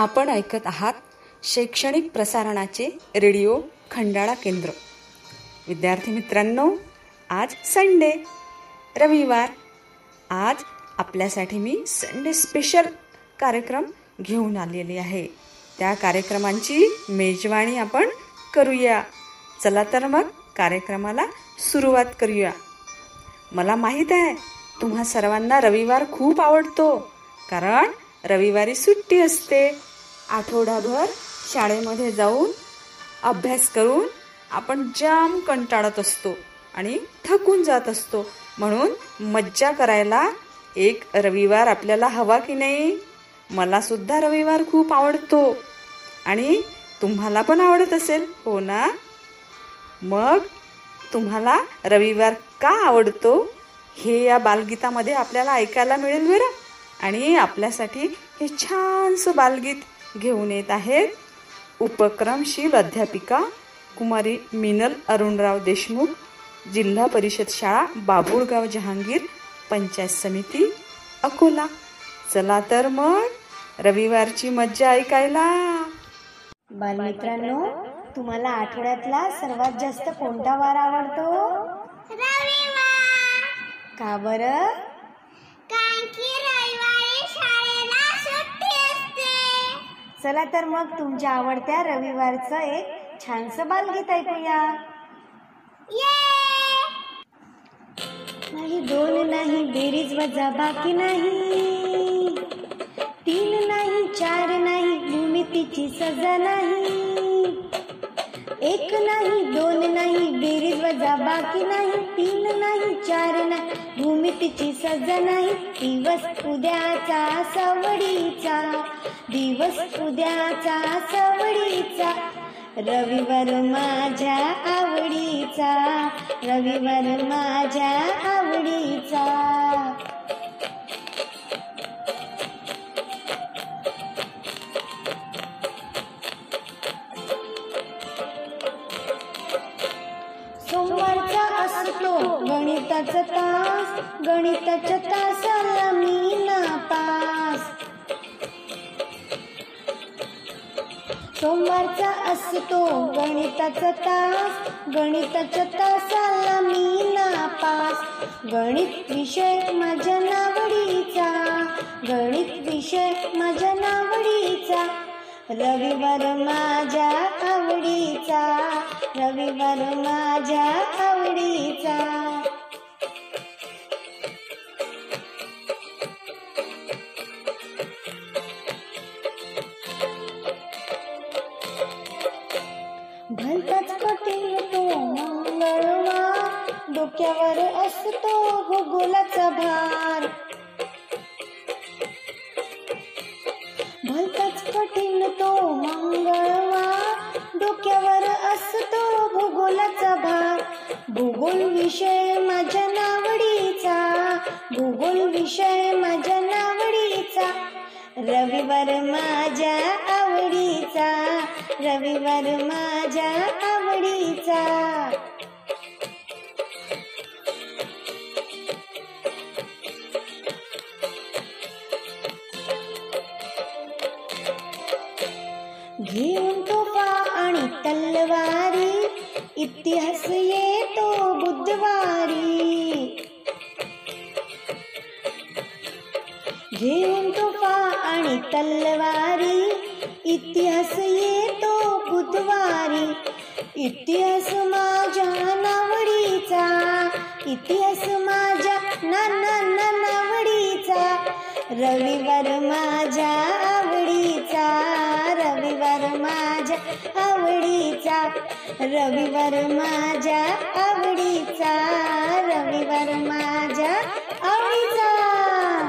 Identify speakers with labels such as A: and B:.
A: आपण ऐकत आहात शैक्षणिक प्रसारणाचे रेडिओ खंडाळा केंद्र. विद्यार्थी मित्रांनो आज संडे रविवार. आज आपल्यासाठी मी संडे स्पेशल कार्यक्रम घेऊन आलेली आहे. त्या कार्यक्रमांची मेजवानी आपण करूया. चला तर मग कार्यक्रमाला सुरुवात करूया. मला माहीत आहे तुम्हा सर्वांना रविवार खूप आवडतो. कारण रविवारी सुट्टी असते. आठवडाभर शाळेमध्ये जाऊन अभ्यास करून आपण जाम कंटाळत असतो आणि थकून जात असतो. म्हणून मज्जा करायला एक रविवार आपल्याला हवा की नाही? मला सुद्धा रविवार खूप आवडतो. आणि तुम्हाला पण आवडत असेल हो ना? मग तुम्हाला रविवार का आवडतो हे या बालगीतामध्ये आपल्याला ऐकायला मिळेल बरं. आणि आपल्यासाठी हे छानसं बालगीत घेऊन येत आहेत. उपक्रमशील अध्यापिका कुमारी मिनल अरुणराव देशमुख जिल्हा परिषद शाळा बाबुळगाव जहांगीर पंचायत समिती अकोला. चला तर मग रविवारची मज्जा ऐकायला.
B: बालमित्रांनो तुम्हाला आठवड्यातला सर्वात जास्त कोणता वार आवडतो?
C: रविवार.
B: का बरं? चला तर मग तुमच्या आवडत्या रविवारचं एक छानसं बालगीत ऐकूया. नाही दोन नाही बेरीज वजा बाकी नाही. तीन नाही चार नाही भूमितीची सजा नाही. एक नाही दोन नाही बेरीज वजा बाकी नाही तीन नाही चार नाही. भूमितीची सजा नाही दिवस उद्याचा सवडीचा दिवस उद्याचा सवडीचा रविवार माझ्या आवडीचा. रविवार माझ्या सोमवारचा असतो. गणिताचा तास गणिताच्या तासाला मी नापास सोमवारचा असतो. गणिताचा तास गणिताच्या तासाला मी नापास गणित विषय माझ्या नावडीचा. गणित विषय माझ्या नावडीचा. रविवार माझ्या आवडीचा. रविवार माझ्या आवडीचा. भलताच कठीण तो मंगळवार डोक्यावर असतो भूगोलाचा भार. भूगोल विषय माझ्या नावडीचा भूगोल विषय माझ्या नावडीचा. रविवार माझ्या आवडीचा रविवार माझ्या आवडीचा. घेऊन तोफा आणि तलवारी इतिहास येतो बुधवारी। घेऊन तोफा आणि तलवारी इतिहास येतो बुधवारी। इतिहास माझ्या नावडीचा इतिहास माझ्या ना ना ना नावडीचा रविवार माझ्या आवडीचा रविवार माझ्या आवडीचा रविवार माझ्या आवडीचा